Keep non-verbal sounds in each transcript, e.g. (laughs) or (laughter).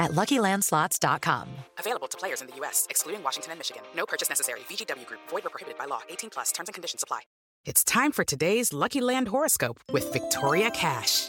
at LuckyLandSlots.com. Available to players in the U.S., excluding Washington and Michigan. No purchase necessary. VGW Group. Void where prohibited by law. 18 plus. Terms and conditions apply. It's time for today's Lucky Land horoscope with Victoria Cash.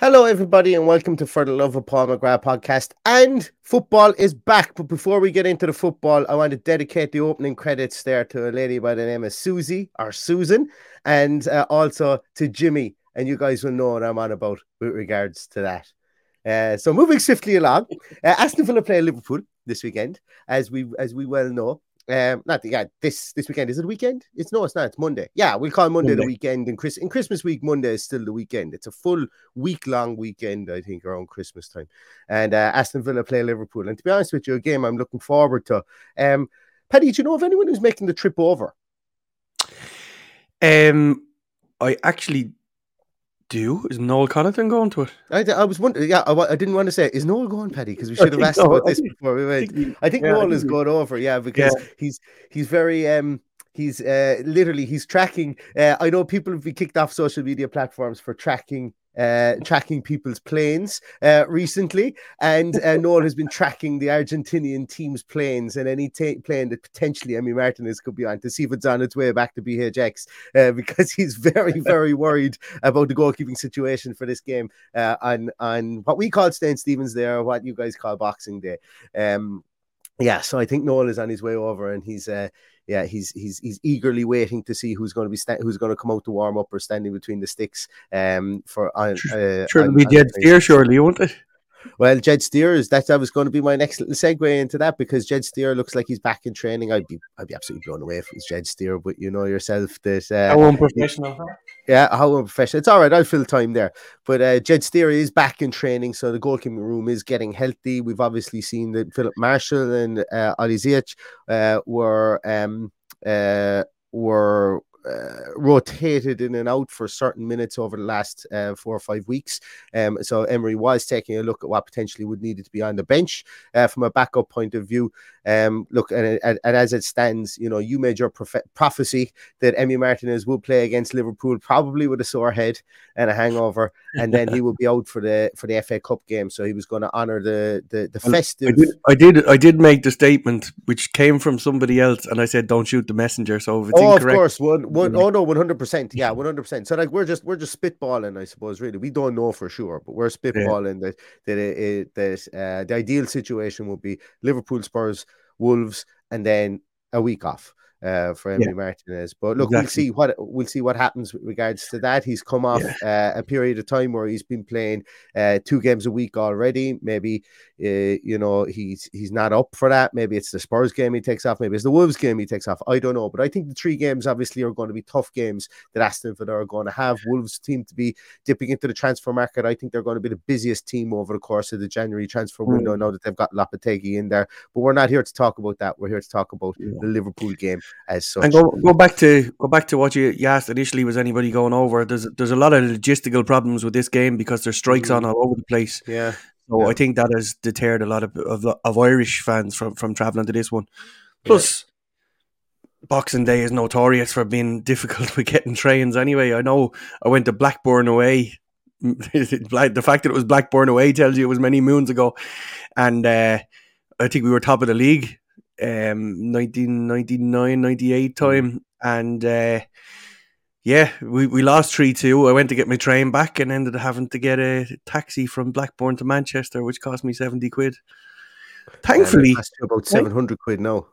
Hello, everybody, and welcome to For the Love of Paul McGrath podcast. And football is back. But before we get into the football, I want to dedicate the opening credits there to a lady by the name of Susie or Susan, and uh, also to Jimmy. And you guys will know what I'm on about with regards to that. Uh, so moving swiftly along, uh, Aston Villa play Liverpool this weekend, as we as we well know. Um, not the, yeah, this this weekend is it a weekend? It's no, it's not. It's Monday. Yeah, we'll call Monday, Monday. the weekend, and Chris in Christmas week, Monday is still the weekend. It's a full week long weekend, I think, around Christmas time. And uh, Aston Villa play Liverpool, and to be honest with you, a game I'm looking forward to. Um, Paddy, do you know of anyone who's making the trip over? Um, I actually do? Is Noel Connaughton going to it? I, I was wondering. Yeah, I, I, didn't want to say is Noel going, Paddy, because we should have (laughs) asked about this before we went. (laughs) I think, yeah, Noel is going over. Yeah, because yeah. he's he's very um he's uh literally he's tracking. Uh, I know people have been kicked off social media platforms for tracking uh, tracking people's planes uh, recently, and uh, Noel has been tracking the Argentinian team's planes and any t- plane that potentially Emmy Martinez could be on to see if it's on its way back to BHX uh, (laughs) because he's very, very worried about the goalkeeping situation for this game uh, on on what we call St. Stephen's Day or what you guys call Boxing Day. Um, yeah, so I think Noel is on his way over, and he's uh, yeah, he's he's he's eagerly waiting to see who's going to be sta- who's going to come out to warm up or standing between the sticks. Um, for uh, sure, it'll be Jed Steer, surely, won't it? Well, Jed Steer is that that was going to be my next little segue into that because Jed Steer looks like he's back in training. I'd be I'd be absolutely blown away if it was Jed Steer, but you know yourself that uh, how unprofessional. Yeah, how unprofessional. It's all right. I'll fill time there. But uh, Jed Steer is back in training, so the goalkeeping room is getting healthy. We've obviously seen that Filip Marschall and uh, Ali Ziyech uh, were um, uh, were uh, rotated in and out for certain minutes over the last uh, four or five weeks. Um, so Emery was taking a look at what potentially would need to be on the bench uh, from a backup point of view. Um, look, and, and, and, as it stands, you know, you made your prof- prophecy that Emi Martinez will play against Liverpool, probably with a sore head and a hangover, and then he will be out for the for the FA Cup game. So he was going to honour the the, the festive. I did, I did, I did make the statement which came from somebody else, and I said, "Don't shoot the messenger." So if it's oh, incorrect, of course, one, one, oh no, one hundred percent, yeah, one hundred percent. So like we're just we're just spitballing, I suppose. Really, we don't know for sure, but we're spitballing yeah. that that it, it, that uh, the ideal situation would be Liverpool, Spurs, Wolves, and then a week off. Uh, for Emily yeah. Martinez. But look, exactly. we'll see what we'll see what happens with regards to that. He's come off yeah. uh, a period of time where he's been playing uh, two games a week already. Maybe uh, you know he's he's not up for that. Maybe it's the Spurs game he takes off. Maybe it's the Wolves game he takes off. I don't know, but I think the three games obviously are going to be tough games that Aston Villa are going to have. Wolves team to be dipping into the transfer market. I think they're going to be the busiest team over the course of the January transfer window. Mm. Now that they've got Lopetegui in there, but we're not here to talk about that. We're here to talk about yeah. the Liverpool game as such. And go go back to go back to what you, you asked initially. Was anybody going over? There's there's a lot of logistical problems with this game because there's strikes mm. on all over the place. Yeah. So yeah. I think that has deterred a lot of, of, of Irish fans from from traveling to this one. Plus. Yeah. Boxing Day is notorious for being (laughs) difficult with getting trains. Anyway, I know I went to Blackburn away. (laughs) the fact that it was Blackburn away tells you it was many moons ago, and uh, I think we were top of the league um 1999 98 mm. time. And uh yeah we, we lost 3-2 i went to get my train back and ended up having to get a taxi from blackburn to manchester which cost me 70 quid. Thankfully about 700 quid now.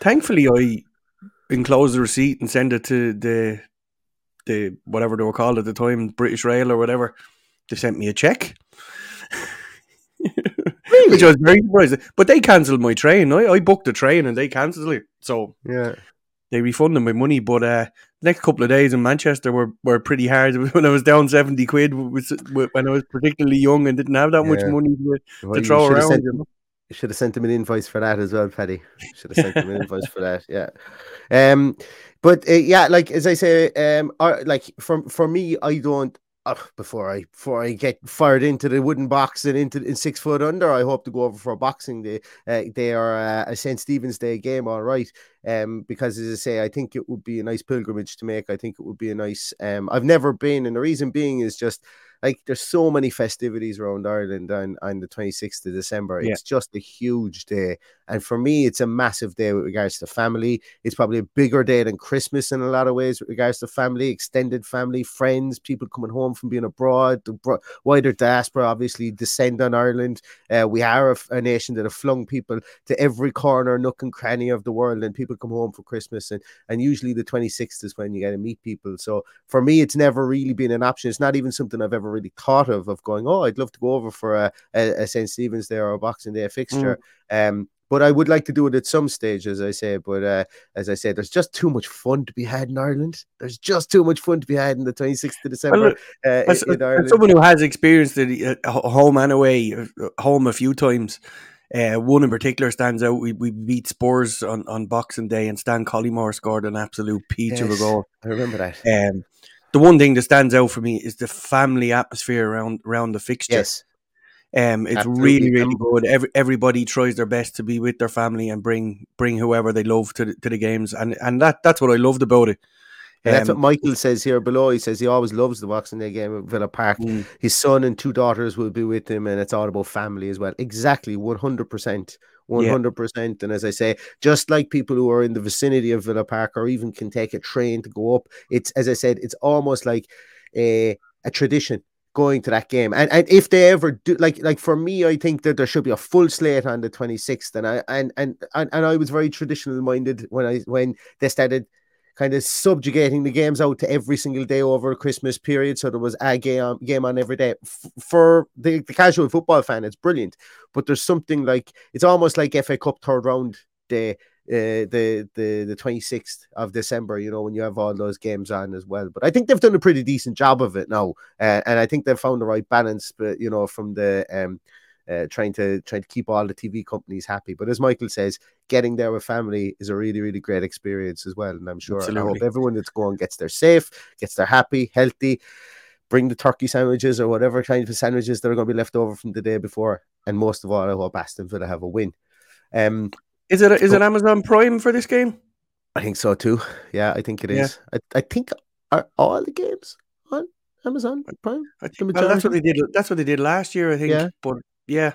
thankfully i enclosed the receipt and sent it to the the whatever they were called at the time british rail or whatever. They sent me a check Really? Which I was very surprised. But they cancelled my train. I, I booked the train and they cancelled it. So yeah, they refunded my money. But uh, the next couple of days in Manchester were, were pretty hard. (laughs) When I was down seventy quid, when I was particularly young and didn't have that yeah. much money to, well, to throw around. Sent, should have sent him an invoice for that as well, Paddy. Should have sent him an (laughs) invoice for that. Yeah. Um, but uh, yeah, like as I say, um, uh, like for for me, I don't before I before I get fired into the wooden box and into in six foot under, I hope to go over for a boxing day. Uh, they are uh, a St Stephen's Day game, all right. Um, because as I say, I think it would be a nice pilgrimage to make. I think it would be a nice. Um, I've never been, and the reason being is just like there's so many festivities around Ireland on, on the 26th of December. Yeah. It's just a huge day. And for me, it's a massive day with regards to family. It's probably a bigger day than Christmas in a lot of ways with regards to family, extended family, friends, people coming home from being abroad, the bro- wider diaspora obviously descend on Ireland. Uh, we are a, a, nation that have flung people to every corner, nook and cranny of the world, and people come home for Christmas. And, and usually the 26th is when you get to meet people. So for me, it's never really been an option. It's not even something I've ever really thought of, of going, oh, I'd love to go over for a, a, a St. Stephen's Day or a Boxing Day fixture. Mm. Um, but I would like to do it at some stage, as I say. But uh, as I said, there's just too much fun to be had in Ireland. There's just too much fun to be had in the 26th of December. Well, uh, as, in, as someone who has experienced it uh, home and away, uh, home a few times, uh, one in particular stands out. We, we beat Spurs on, on Boxing Day, and Stan Collymore scored an absolute peach yes, of a goal. I remember that. Um, the one thing that stands out for me is the family atmosphere around around the fixture. Yes. Um, it's Absolutely. really, really good. Every, everybody tries their best to be with their family and bring bring whoever they love to the, to the games, and and that that's what I loved about it. Um, that's what Michael says here below. He says he always loves the Boxing Day game at Villa Park. Mm. His son and two daughters will be with him, and it's all about family as well. Exactly, one hundred percent. 100%. Yeah. And as I say, just like people who are in the vicinity of Villa Park or even can take a train to go up, it's, as I said, it's almost like a, a tradition going to that game. And, and if they ever do like like for me, I think that there should be a full slate on the 26th. And I and and and, and I was very traditional minded when I when they started kind of subjugating the games out to every single day over Christmas period. So there was a game, game on every day. F- for the, the casual football fan, it's brilliant. But there's something like it's almost like FA Cup third round day. Uh, the the the 26th of December, you know, when you have all those games on as well. But I think they've done a pretty decent job of it now, uh, and I think they've found the right balance. But you know, from the um, uh, trying to trying to keep all the TV companies happy. But as Michael says, getting there with family is a really really great experience as well. And I'm sure Absolutely. I hope everyone that's going gets there safe, gets there happy, healthy. Bring the turkey sandwiches or whatever kind of sandwiches that are going to be left over from the day before. And most of all, I hope Aston Villa have a win. Um, is it is it Amazon Prime for this game? I think so too. Yeah, I think it is. Yeah. I, I think are all the games on Amazon Prime. Think, well, that's what they did. That's what they did last year, I think. Yeah. But yeah.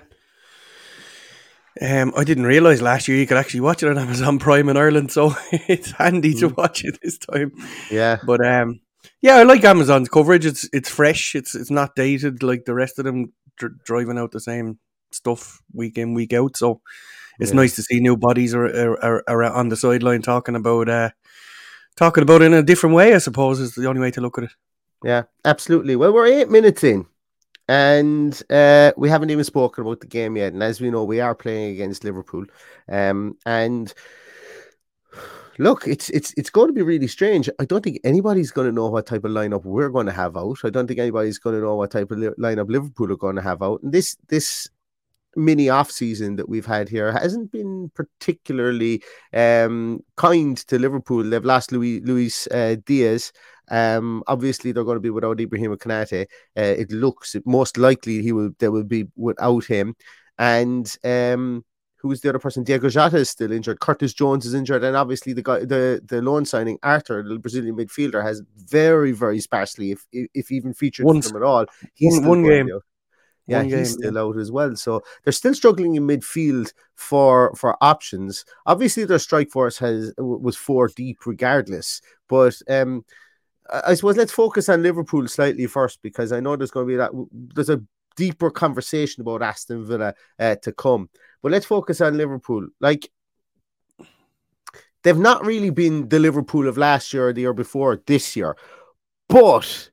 Um, I didn't realize last year you could actually watch it on Amazon Prime in Ireland, so (laughs) it's handy mm. to watch it this time. Yeah, but um, yeah, I like Amazon's coverage. It's it's fresh. It's it's not dated like the rest of them dr- driving out the same stuff week in week out. So it's yeah. nice to see new bodies are, are, are, on the sideline talking about uh, talking about it in a different way. I suppose is the only way to look at it. Yeah, absolutely. Well, we're eight minutes in. And uh, we haven't even spoken about the game yet. And as we know, we are playing against Liverpool. Um, and look, it's it's it's going to be really strange. I don't think anybody's going to know what type of lineup we're going to have out. I don't think anybody's going to know what type of li- lineup Liverpool are going to have out. And this this mini off season that we've had here hasn't been particularly um, kind to Liverpool. They've lost Louis Luis uh, Diaz. Um, obviously, they're going to be without Ibrahim Konaté. Uh, it looks most likely he will they will be without him, and um, who's the other person? Diogo Jota is still injured. Curtis Jones is injured, and obviously the guy, the the loan signing Arthur, the Brazilian midfielder, has very very sparsely, if if even featured one, them at all. He's one, one game. Out. Yeah, one he's game, still yeah. out as well. So they're still struggling in midfield for for options. Obviously, their strike force has was four deep regardless, but um. I suppose let's focus on Liverpool slightly first because I know there's going to be that there's a deeper conversation about Aston Villa uh, to come. But let's focus on Liverpool. Like they've not really been the Liverpool of last year or the year before this year, but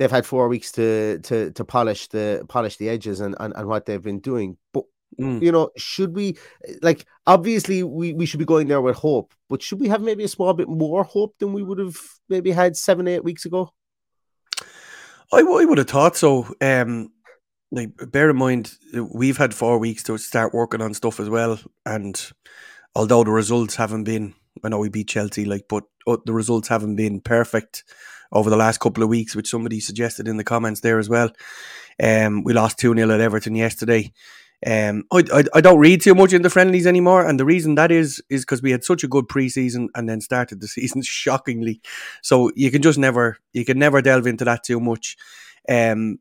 they've had four weeks to to to polish the polish the edges and and, and what they've been doing. But mm. you know, should we like obviously we we should be going there with hope, but should we have maybe a small bit more hope than we would have maybe had seven eight weeks ago? I, I would have thought so. Um, like bear in mind we've had four weeks to start working on stuff as well and although the results haven't been I know we beat Chelsea like but uh, the results haven't been perfect over the last couple of weeks which somebody suggested in the comments there as well um we lost 2-0 at Everton yesterday um I, I, I don't read too much in the friendlies anymore and the reason that is is because we had such a good preseason and then started the (laughs) season shockingly so you can just never you can never delve into that too much um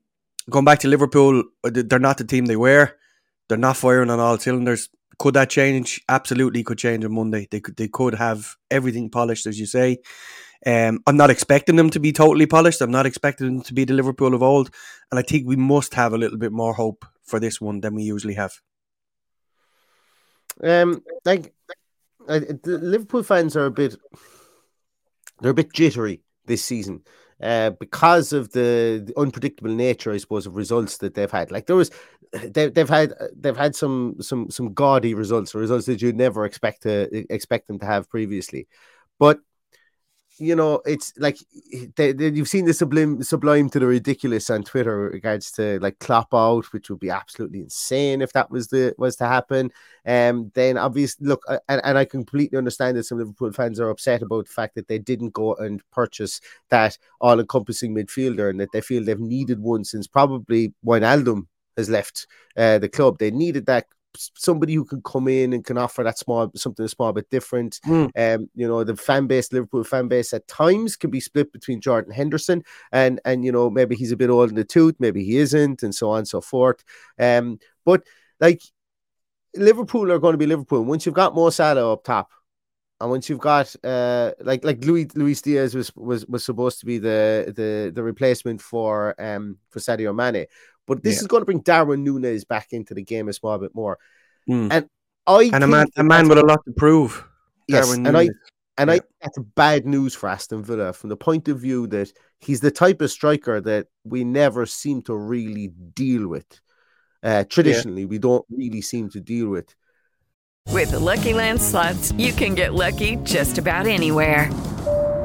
going back to Liverpool, uh, they're not the team they were. They're not firing on all cylinders. Could that change? Absolutely, could change on Monday. They could they could have everything polished, as you say. Um, I'm not expecting them to be totally polished. I'm not expecting them to be the Liverpool of old, and I think we must have a little bit more hope for this one than we usually have. Um, like, Liverpool fans are a bit, they're a bit jittery this season uh, because of the, the, unpredictable nature, I suppose, of results that they've had. Like there was, they, they've had they've had some some some gaudy results, results that you'd never expect to expect them to have previously. But you know, it's like they, they, you've seen the sublime, sublime to the ridiculous on Twitter with regards to like Klopp out, which would be absolutely insane if that was the was to happen. Um, then obviously, look, and, and I completely understand that some Liverpool fans are upset about the fact that they didn't go and purchase that all-encompassing midfielder, and that they feel they've needed one since probably Wijnaldum has left uh, the club. They needed that somebody who can come in and can offer that small something a small bit different. Mm. Um, you know, the fan base, Liverpool fan base at times can be split between Jordan Henderson and and you know, maybe he's a bit old in the tooth, maybe he isn't, and so on and so forth. Um, but like Liverpool are going to be Liverpool. Once you've got Mo Salah up top, and once you've got uh like like Louis Luis Diaz was was was supposed to be the the the replacement for um for Sadio Mane. But this yeah. is going to bring Darwin Nunez back into the game a small bit more. Mm. And I and a man, a man with a lot to prove. Yes, Darwin and Nunez. I and yeah. I that's bad news for Aston Villa from the point of view that he's the type of striker that we never seem to really deal with. Uh, traditionally, yeah. we don't really seem to deal with. With the Lucky Land slots, you can get lucky just about anywhere.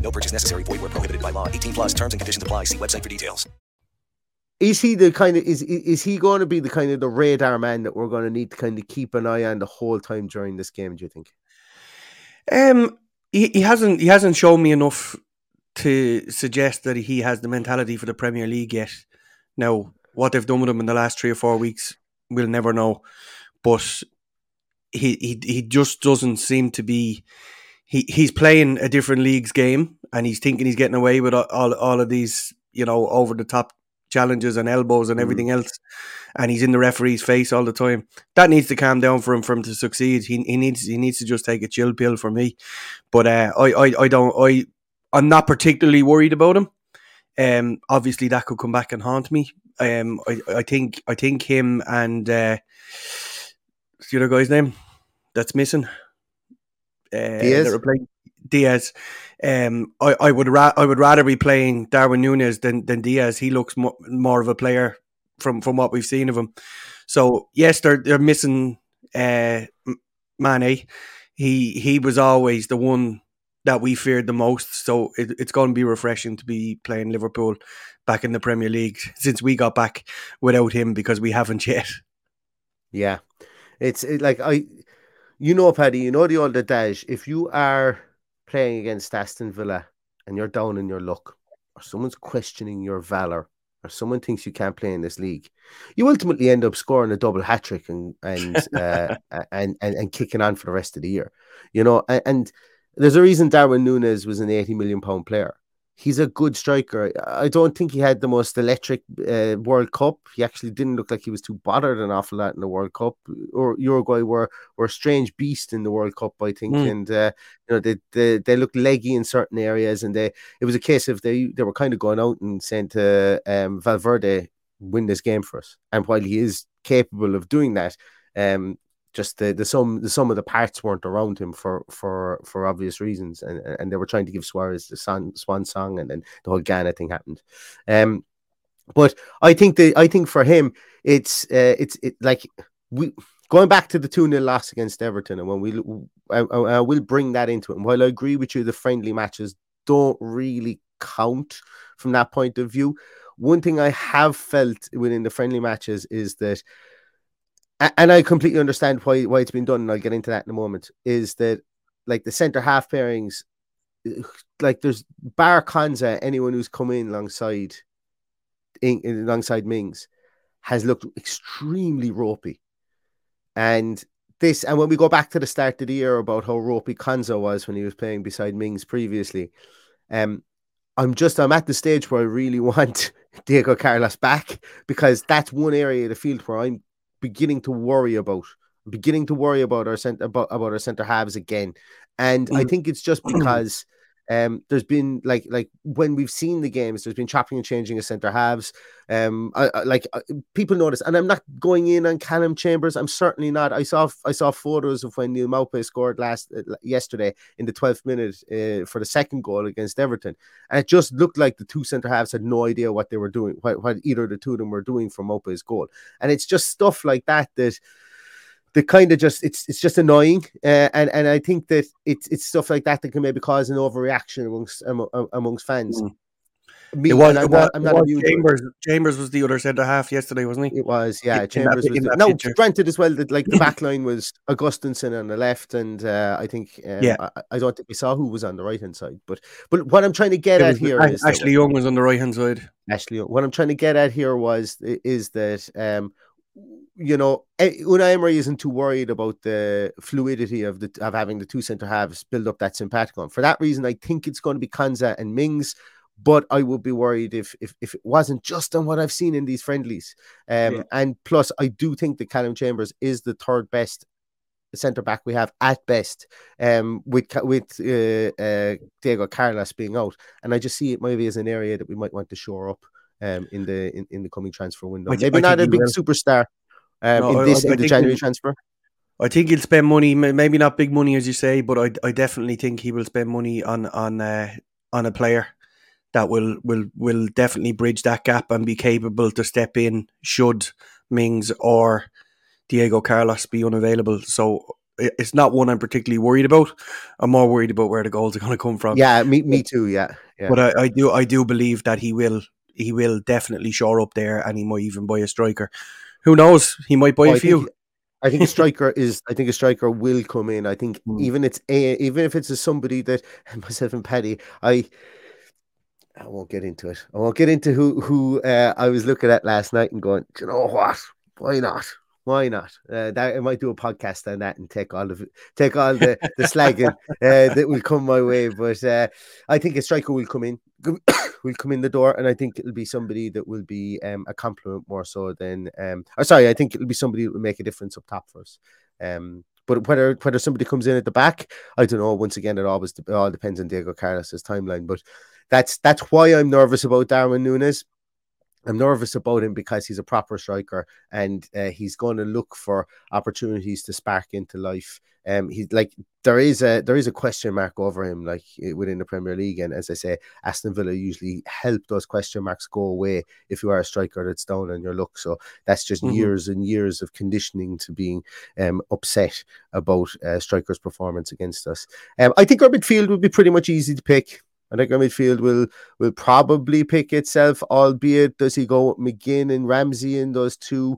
No purchase necessary. Void where prohibited by law. 18 plus terms and conditions apply. See website for details. Is he the kind of is is he going to be the kind of the radar man that we're going to need to kind of keep an eye on the whole time during this game? Do you think? Um, he, he hasn't he hasn't shown me enough to suggest that he has the mentality for the Premier League yet. Now, what they've done with him in the last three or four weeks, we'll never know. But he he he just doesn't seem to be. He he's playing a different league's game, and he's thinking he's getting away with all all of these, you know, over the top challenges and elbows and everything mm. else, and he's in the referee's face all the time. That needs to calm down for him for him to succeed. He he needs he needs to just take a chill pill for me. But uh, I, I I don't I I'm not particularly worried about him. Um, obviously that could come back and haunt me. Um, I I think I think him and uh, the other guy's name that's missing. Uh, Diaz. Diaz. Um, I, I would ra- I would rather be playing Darwin Nunez than than Diaz. He looks mo- more of a player from from what we've seen of him. So yes, they're they're missing uh, Mane. He he was always the one that we feared the most. So it, it's going to be refreshing to be playing Liverpool back in the Premier League (laughs) since we got back without him because we haven't (laughs) yet. Yeah, it's it, like I, you know, Paddy, you know the old adage: if you are playing against Aston Villa and you're down in your luck, or someone's questioning your valor, or someone thinks you can't play in this league, you ultimately end up scoring a double hat trick and and, (laughs) uh, and and and kicking on for the rest of the year. You know, and, and there's a reason Darwin Nunez was an 80 million pound player he's a good striker. I don't think he had the most electric uh, World Cup. He actually didn't look like he was too bothered an awful lot in the World Cup. Or Uruguay were were a strange beast in the World Cup, I think, mm. and uh, you know they, they they looked leggy in certain areas, and they it was a case of they they were kind of going out and saying to um, Valverde win this game for us, and while he is capable of doing that. Um, just the the sum the sum of the parts weren't around him for for for obvious reasons, and and they were trying to give Suarez the swan, swan song, and then the whole Ghana thing happened. Um, but I think that I think for him, it's uh, it's it like we going back to the 2 0 loss against Everton, and when we I, I, will bring that into it. And while I agree with you, the friendly matches don't really count from that point of view. One thing I have felt within the friendly matches is that and I completely understand why why it's been done, and I'll get into that in a moment. Is that like the centre half pairings, like there's Bar anyone who's come in alongside, in, alongside Mings, has looked extremely ropey, and this and when we go back to the start of the year about how ropey Konsa was when he was playing beside Mings previously, um, I'm just I'm at the stage where I really (laughs) want Diego Carlos back because that's one area of the field where I'm beginning to worry about. beginning to worry about our center about, about our center halves again, and mm. I think it's just (clears throat) because um, there's been like like when we've seen the games, there's been chopping and changing of centre halves. Um, I, I, like uh, people notice, and I'm not going in on Callum Chambers. I'm certainly not. I saw I saw photos of when Neal Maupay scored last uh, yesterday in the 12th minute uh, for the second goal against Everton, and it just looked like the two centre halves had no idea what they were doing, what, what either the two of them were doing for Maupay's goal, and it's just stuff like that that the kind of just it's it's just annoying, uh, and and I think that it's it's stuff like that that can maybe cause an overreaction amongst amongst fans. Mm. Me, it was, it was, not, was Chambers. Chambers was the other centre half yesterday, wasn't he? It was, yeah. In Chambers that, was. The, no, picture. granted as well that like the (clears throat) back line was Augustinsson on the left, and uh, I think um, yeah, I, I, don't think we saw who was on the right hand side. But but what I'm trying to get it at here is Ashley Young was on the right hand side. Ashley, what I'm trying to get at here was is that um you know, eh, Unai Emery isn't too worried about the fluidity of the of having the two centre halves build up that sympathicon. For that reason, I think it's going to be Konsa and Mings. But I would be worried if if, if it wasn't just on what I've seen in these friendlies. Um, yeah. And plus, I do think that Callum Chambers is the third best centre back we have at best. Um, with with uh, uh, Diego Carlos being out, and I just see it maybe as an area that we might want to shore up um, in the in, in the coming transfer window. Maybe I not a big will. superstar, um, no, in this I, I in the January transfer? I think he'll spend money, maybe not big money as you say, but I, I definitely think he will spend money on on uh, on a player that will will will definitely bridge that gap and be capable to step in should Mings or Diego Carlos be unavailable. So it's not one I'm particularly worried about. I'm more worried about where the goals are going to come from. Yeah, me me too. Yeah, yeah. but I, I do I do believe that he will he will definitely shore up there, and he might even buy a striker. Who knows? He might buy a I few. think- I think a (laughs) striker is. I think a striker will come in. I think Mm. even it's a, even if it's a somebody that (laughs) myself and Paddy. I I won't get into it. I won't get into who who uh, I was looking at last night and going. "Do you know what? Why not? Why not? Uh, that I might do a podcast on that and take all of take all the the slagging uh, that will come my way. But uh, I think a striker will come in, (coughs) will come in the door, and I think it'll be somebody that will be um, a compliment more so than. Um, or sorry, I think it'll be somebody that will make a difference up top for us. Um, but whether whether somebody comes in at the back, I don't know. Once again, it always it all depends on Diego Carlos's timeline. But that's that's why I'm nervous about Darwin Nunez. I'm nervous about him because he's a proper striker and uh, he's going to look for opportunities to spark into life. Um, he's like there is a there is a question mark over him, like eh, within the Premier League, and as I say, Aston Villa usually help those question marks go away if you are a striker that's down on your luck. So that's just Mhm. years and years of conditioning to being um, upset about uh, strikers' performance against us. Um, I think our midfield would be pretty much easy to pick. I think our midfield will will probably pick itself, albeit does he go with McGinn and Ramsey in those two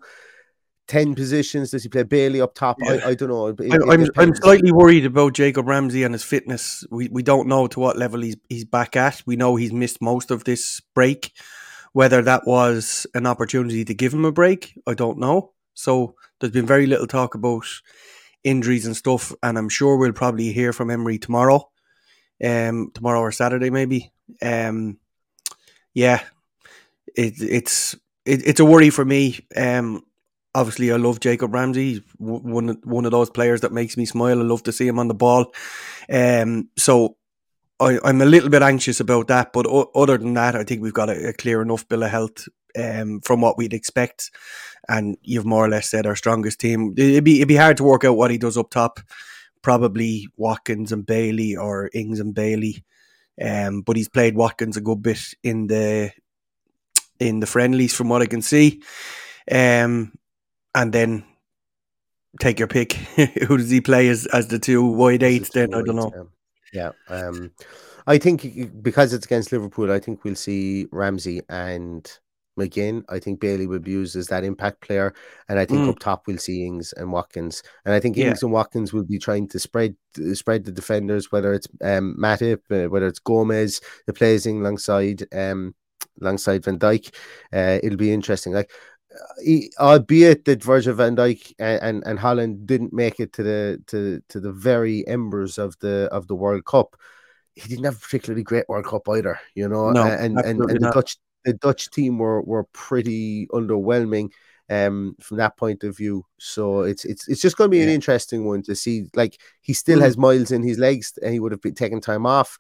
10 positions? Does he play Bailey up top? I, I don't know. It- it I, I'm I'm slightly worried about Jacob Ramsey and his fitness. We we don't know to what level he's he's back at. We know he's missed most of this break. Whether that was an opportunity to give him a break, I don't know. So there's been very little talk about injuries and stuff, and I'm sure we'll probably hear from Emery tomorrow, um, tomorrow or Saturday maybe. Um, yeah, it, it's it, it's a worry for me. Um, obviously, I love Jacob Ramsey. One one of those players that makes me smile. I love to see him on the ball. Um, so I, I'm a little bit anxious about that. But o- other than that, I think we've got a, a clear enough bill of health um, from what we'd expect. And you've more or less said our strongest team. It'd be it'd be hard to work out what he does up top. Probably Watkins and Bailey or Ings and Bailey. Um, but he's played Watkins a good bit in the in the friendlies, from what I can see. Um, and then take your pick. (laughs) Who does he play as as the two wide eights? Then I don't know. Yeah. Um, I think because it's against Liverpool, I think we'll see Ramsey and McGinn. I think Bailey will be used as that impact player, and I think Mm. up top we'll see Ings and Watkins. And I think Yeah. Ings and Watkins will be trying to spread spread the defenders, whether it's um, Matip, uh, whether it's Gomez, the plays alongside um, alongside Van Dijk. Uh, it'll be interesting. Like he- albeit that Virgil van Dijk and, and, and Holland didn't make it to the to to the very embers of the of the World Cup, he didn't have a particularly great World Cup either, you know. No, and and, and, the not. The Dutch team were were pretty underwhelming um from that point of view. So it's it's it's just going to be an Yeah. interesting one to see. Like he still Mm. has miles in his legs, and he would have been taking time off.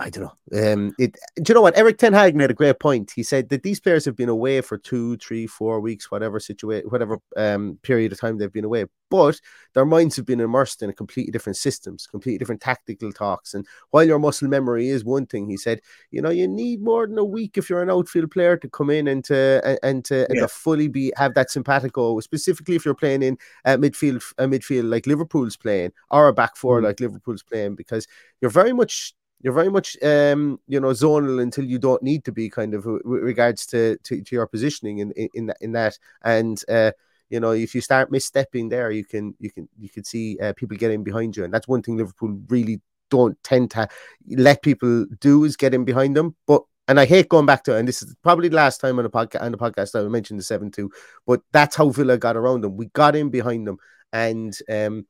I don't know. Um, it. Do you know what? Erik ten Hag made a great point. He said that these players have been away for two, three, four weeks, whatever situation, whatever um period of time they've been away, but their minds have been immersed in a completely different systems, completely different tactical talks. And while your muscle memory is one thing, he said, you know, you need more than a week if you're an outfield player to come in and to and, and to and to fully be have that simpatico, specifically if you're playing in a midfield, a midfield like Liverpool's playing, or a back four Mm. like Liverpool's playing, because you're very much you're very much um you know zonal until you don't need to be kind of with regards to to, to your positioning in in in that, in that. and uh you know if you start misstepping there you can you can you can see uh, people getting behind you and that's one thing liverpool really don't tend to let people do is get in behind them but and I hate going back to it, and this is probably the last time on the podcast on the podcast I mentioned the seven two, but that's how Villa got around them. We got in behind them, and um,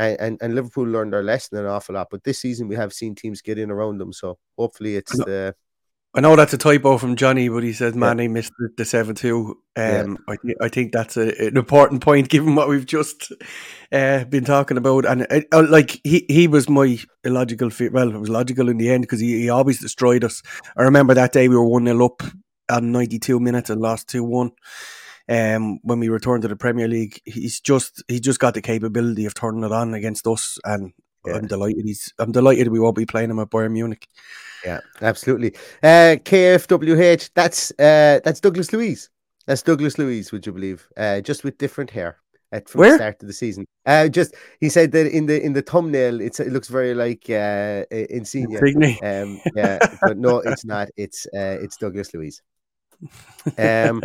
and, and, and Liverpool learned their lesson an awful lot. But this season we have seen teams get in around them, so hopefully it's the I know that's a typo from Johnny, but he says Yeah. Mane missed the, seven two. Yeah. Um, I think I think that's a, an important point (laughs) given what we've just uh, been talking about. And uh, uh, like he he was my illogical fit. Well, it was logical in the end because he, he always destroyed us. I remember that day we were one 0 up on ninety two minutes and lost two one. Um, when we returned to the Premier League, he's just he just got the capability of turning it on against us, and Yeah. I'm delighted. He's I'm delighted we won't be playing him at Bayern Munich. Yeah, absolutely. Uh, KFWH, that's uh, that's Douglas Luiz. That's Douglas Luiz, would you believe? Uh, just with different hair. at from Where? the start of the season. Uh, just he said that in the in the thumbnail, it's it looks very like uh, Insigne. (laughs) Um, yeah, but no, it's not. It's uh, it's Douglas Luiz. Um,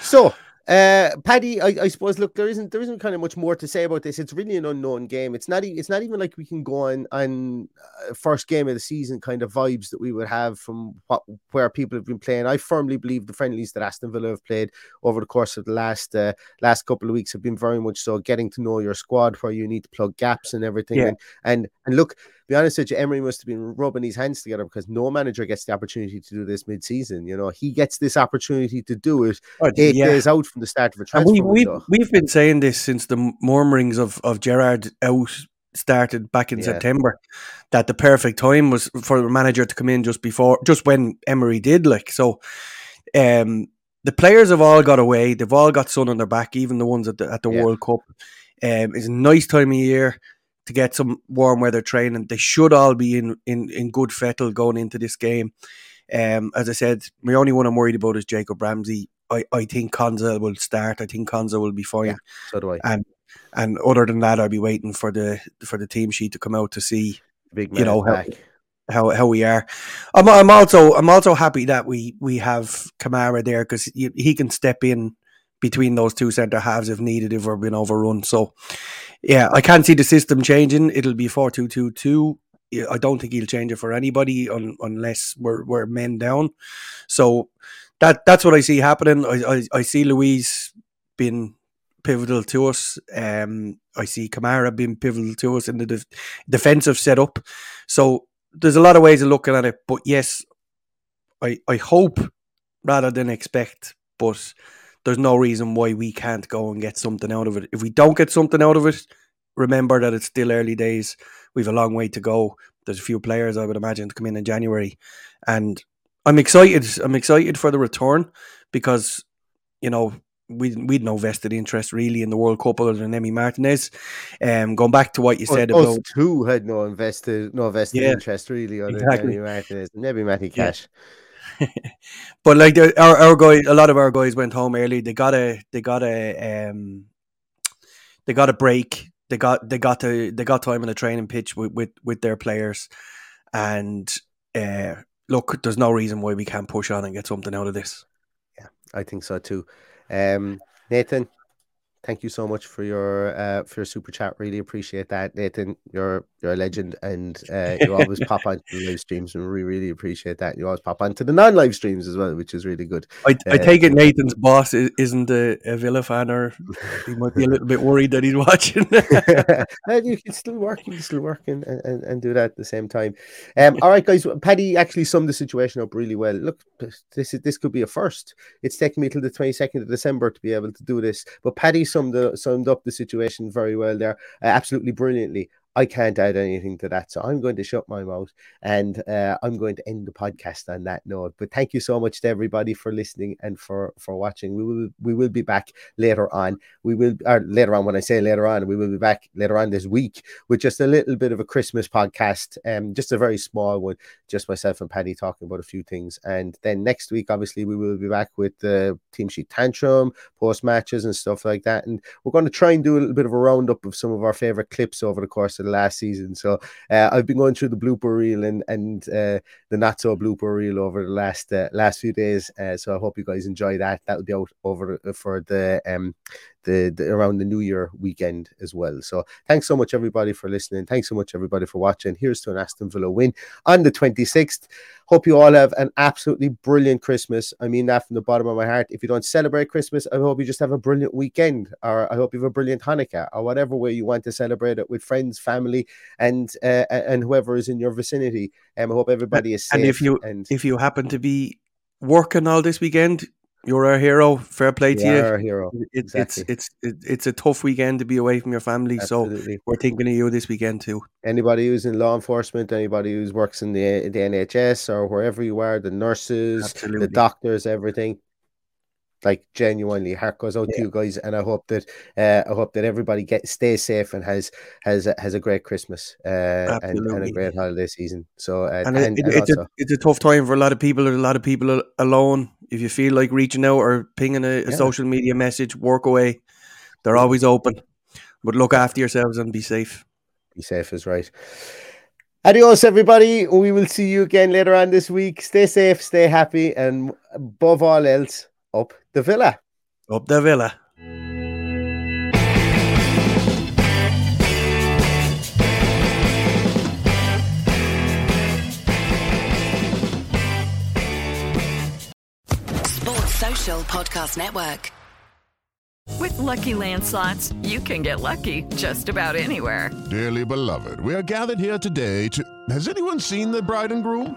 so (laughs) uh, Paddy, I, I, suppose. Look, there isn't there isn't kind of much more to say about this. It's really an unknown game. It's not. It's not even like we can go on on uh, first game of the season kind of vibes that we would have from what where people have been playing. I firmly believe the friendlies that Aston Villa have played over the course of the last uh, last couple of weeks have been very much so getting to know your squad, where you need to plug gaps and everything. Yeah. And and and look, be honest with you, Emery must have been rubbing his hands together because no manager gets the opportunity to do this mid-season. You know, he gets this opportunity to do it Oh, eight yeah. days out from the start of a And transfer we, we've, we've been saying this since the murmurings of, of Gerrard out started back in Yeah. September that the perfect time was for the manager to come in just before, just when Emery did. Like, so um, the players have all got away. They've all got sun on their back, even the ones at the, at the Yeah. World Cup. Um, it's a nice time of year to get some warm weather training. They should all be in, in, in good fettle going into this game. Um, as I said, my only one I'm worried about is Jacob Ramsey. I, I think Konsa will start. I think Konsa will be fine. Yeah, so do I. And and other than that, I'll be waiting for the for the team sheet to come out to see Big you know how, how how we are. I'm I'm also I'm also happy that we we have Kamara there because he, he can step in between those two centre halves if needed if we're being overrun. So yeah, I can't see the system changing. It'll be four two two two. I don't think he'll change it for anybody un, unless we're we're men down. So that that's what I see happening. I I, I see Luiz being pivotal to us. Um, I see Kamara being pivotal to us in the def- defensive setup. So there's a lot of ways of looking at it. But yes, I I hope rather than expect. But there's no reason why we can't go and get something out of it. If we don't get something out of it, remember that it's still early days. We've a long way to go. There's a few players I would imagine to come in in January, and I'm excited. I'm excited for the return because you know we we'd no vested interest really in the World Cup other than Emmy Martinez. Um, going back to what you said us about two had no invested, no vested Yeah, interest really on exactly. Emmy Martinez, maybe Matty Yeah. (laughs) But like the, our our guys, a lot of our guys went home early. They got a they got a um they got a break. They got they got to they got time on the training pitch with with, with their players, and uh, look, there's no reason why we can't push on and get something out of this. Yeah, I think so too. Um, Nathan, thank you so much for your uh, for your super chat. Really appreciate that, Nathan. You're you're a legend, and uh, you always pop (laughs) onto the live streams, and we really appreciate that. You always pop onto the non-live streams as well, which is really good. I, I Uh, take it Nathan's boss isn't a, a Villa fan, or he might be a little bit worried that he's watching. (laughs) and you can still work, you can still work and, and, and do that at the same time. Um, all right, guys. Paddy actually summed the situation up really well. Look, this is this could be a first. It's taken me till the twenty second of December to be able to do this, but Paddy summed the, summed up the situation very well there, uh, absolutely brilliantly. I can't add anything to that, so I'm going to shut my mouth and uh, I'm going to end the podcast on that note. But thank you so much to everybody for listening and for for watching. We will we will be back later on. We will or later on when I say later on, we will be back later on this week with just a little bit of a Christmas podcast, um, just a very small one, just myself and Paddy talking about a few things. And then next week, obviously, we will be back with the team sheet tantrum, post matches, and stuff like that. And we're going to try and do a little bit of a roundup of some of our favorite clips over the course of the last season. So uh, I've been going through the blooper reel and and uh, the not so blooper reel over the last uh, last few days. Uh, so I hope you guys enjoy that. That will be out over uh, for the um the, the around the New Year weekend as well. So thanks so much everybody for listening. Thanks so much everybody for watching. Here's to an Aston Villa win on the 26th. Hope you all have an absolutely brilliant Christmas. I mean that from the bottom of my heart. If you don't celebrate Christmas, I hope you just have a brilliant weekend, or I hope you have a brilliant Hanukkah, or whatever way you want to celebrate it with friends, family, and uh, and whoever is in your vicinity. Um, I hope everybody is safe. and if you and if you happen to be working all this weekend, you're our hero. Fair play to You our hero. It, Exactly. It's it's it, it's a tough weekend to be away from your family. Absolutely. So we're thinking of you this weekend too. anybody who's in law enforcement, anybody who works in the the NHS or wherever you are, the nurses, Absolutely. the doctors, everything. Like genuinely, heart goes out to you guys, and I hope that uh, I hope that everybody get stays safe and has has a, has a great Christmas uh, and, and a great holiday season. So uh, And, and, it, and it, it's, a, it's a tough time for a lot of people. There's a lot of people alone. If you feel like reaching out or pinging a, a Yeah. social media message, work away. they're always open. But look after yourselves and be safe. Be safe is right. Adios, everybody. We will see you again later on this week. Stay safe, stay happy, and above all else, up the villa. Up the villa. Sports Social Podcast Network. With Lucky Land slots, you can get lucky just about anywhere. Dearly beloved, we are gathered here today to. Has anyone seen the bride and groom?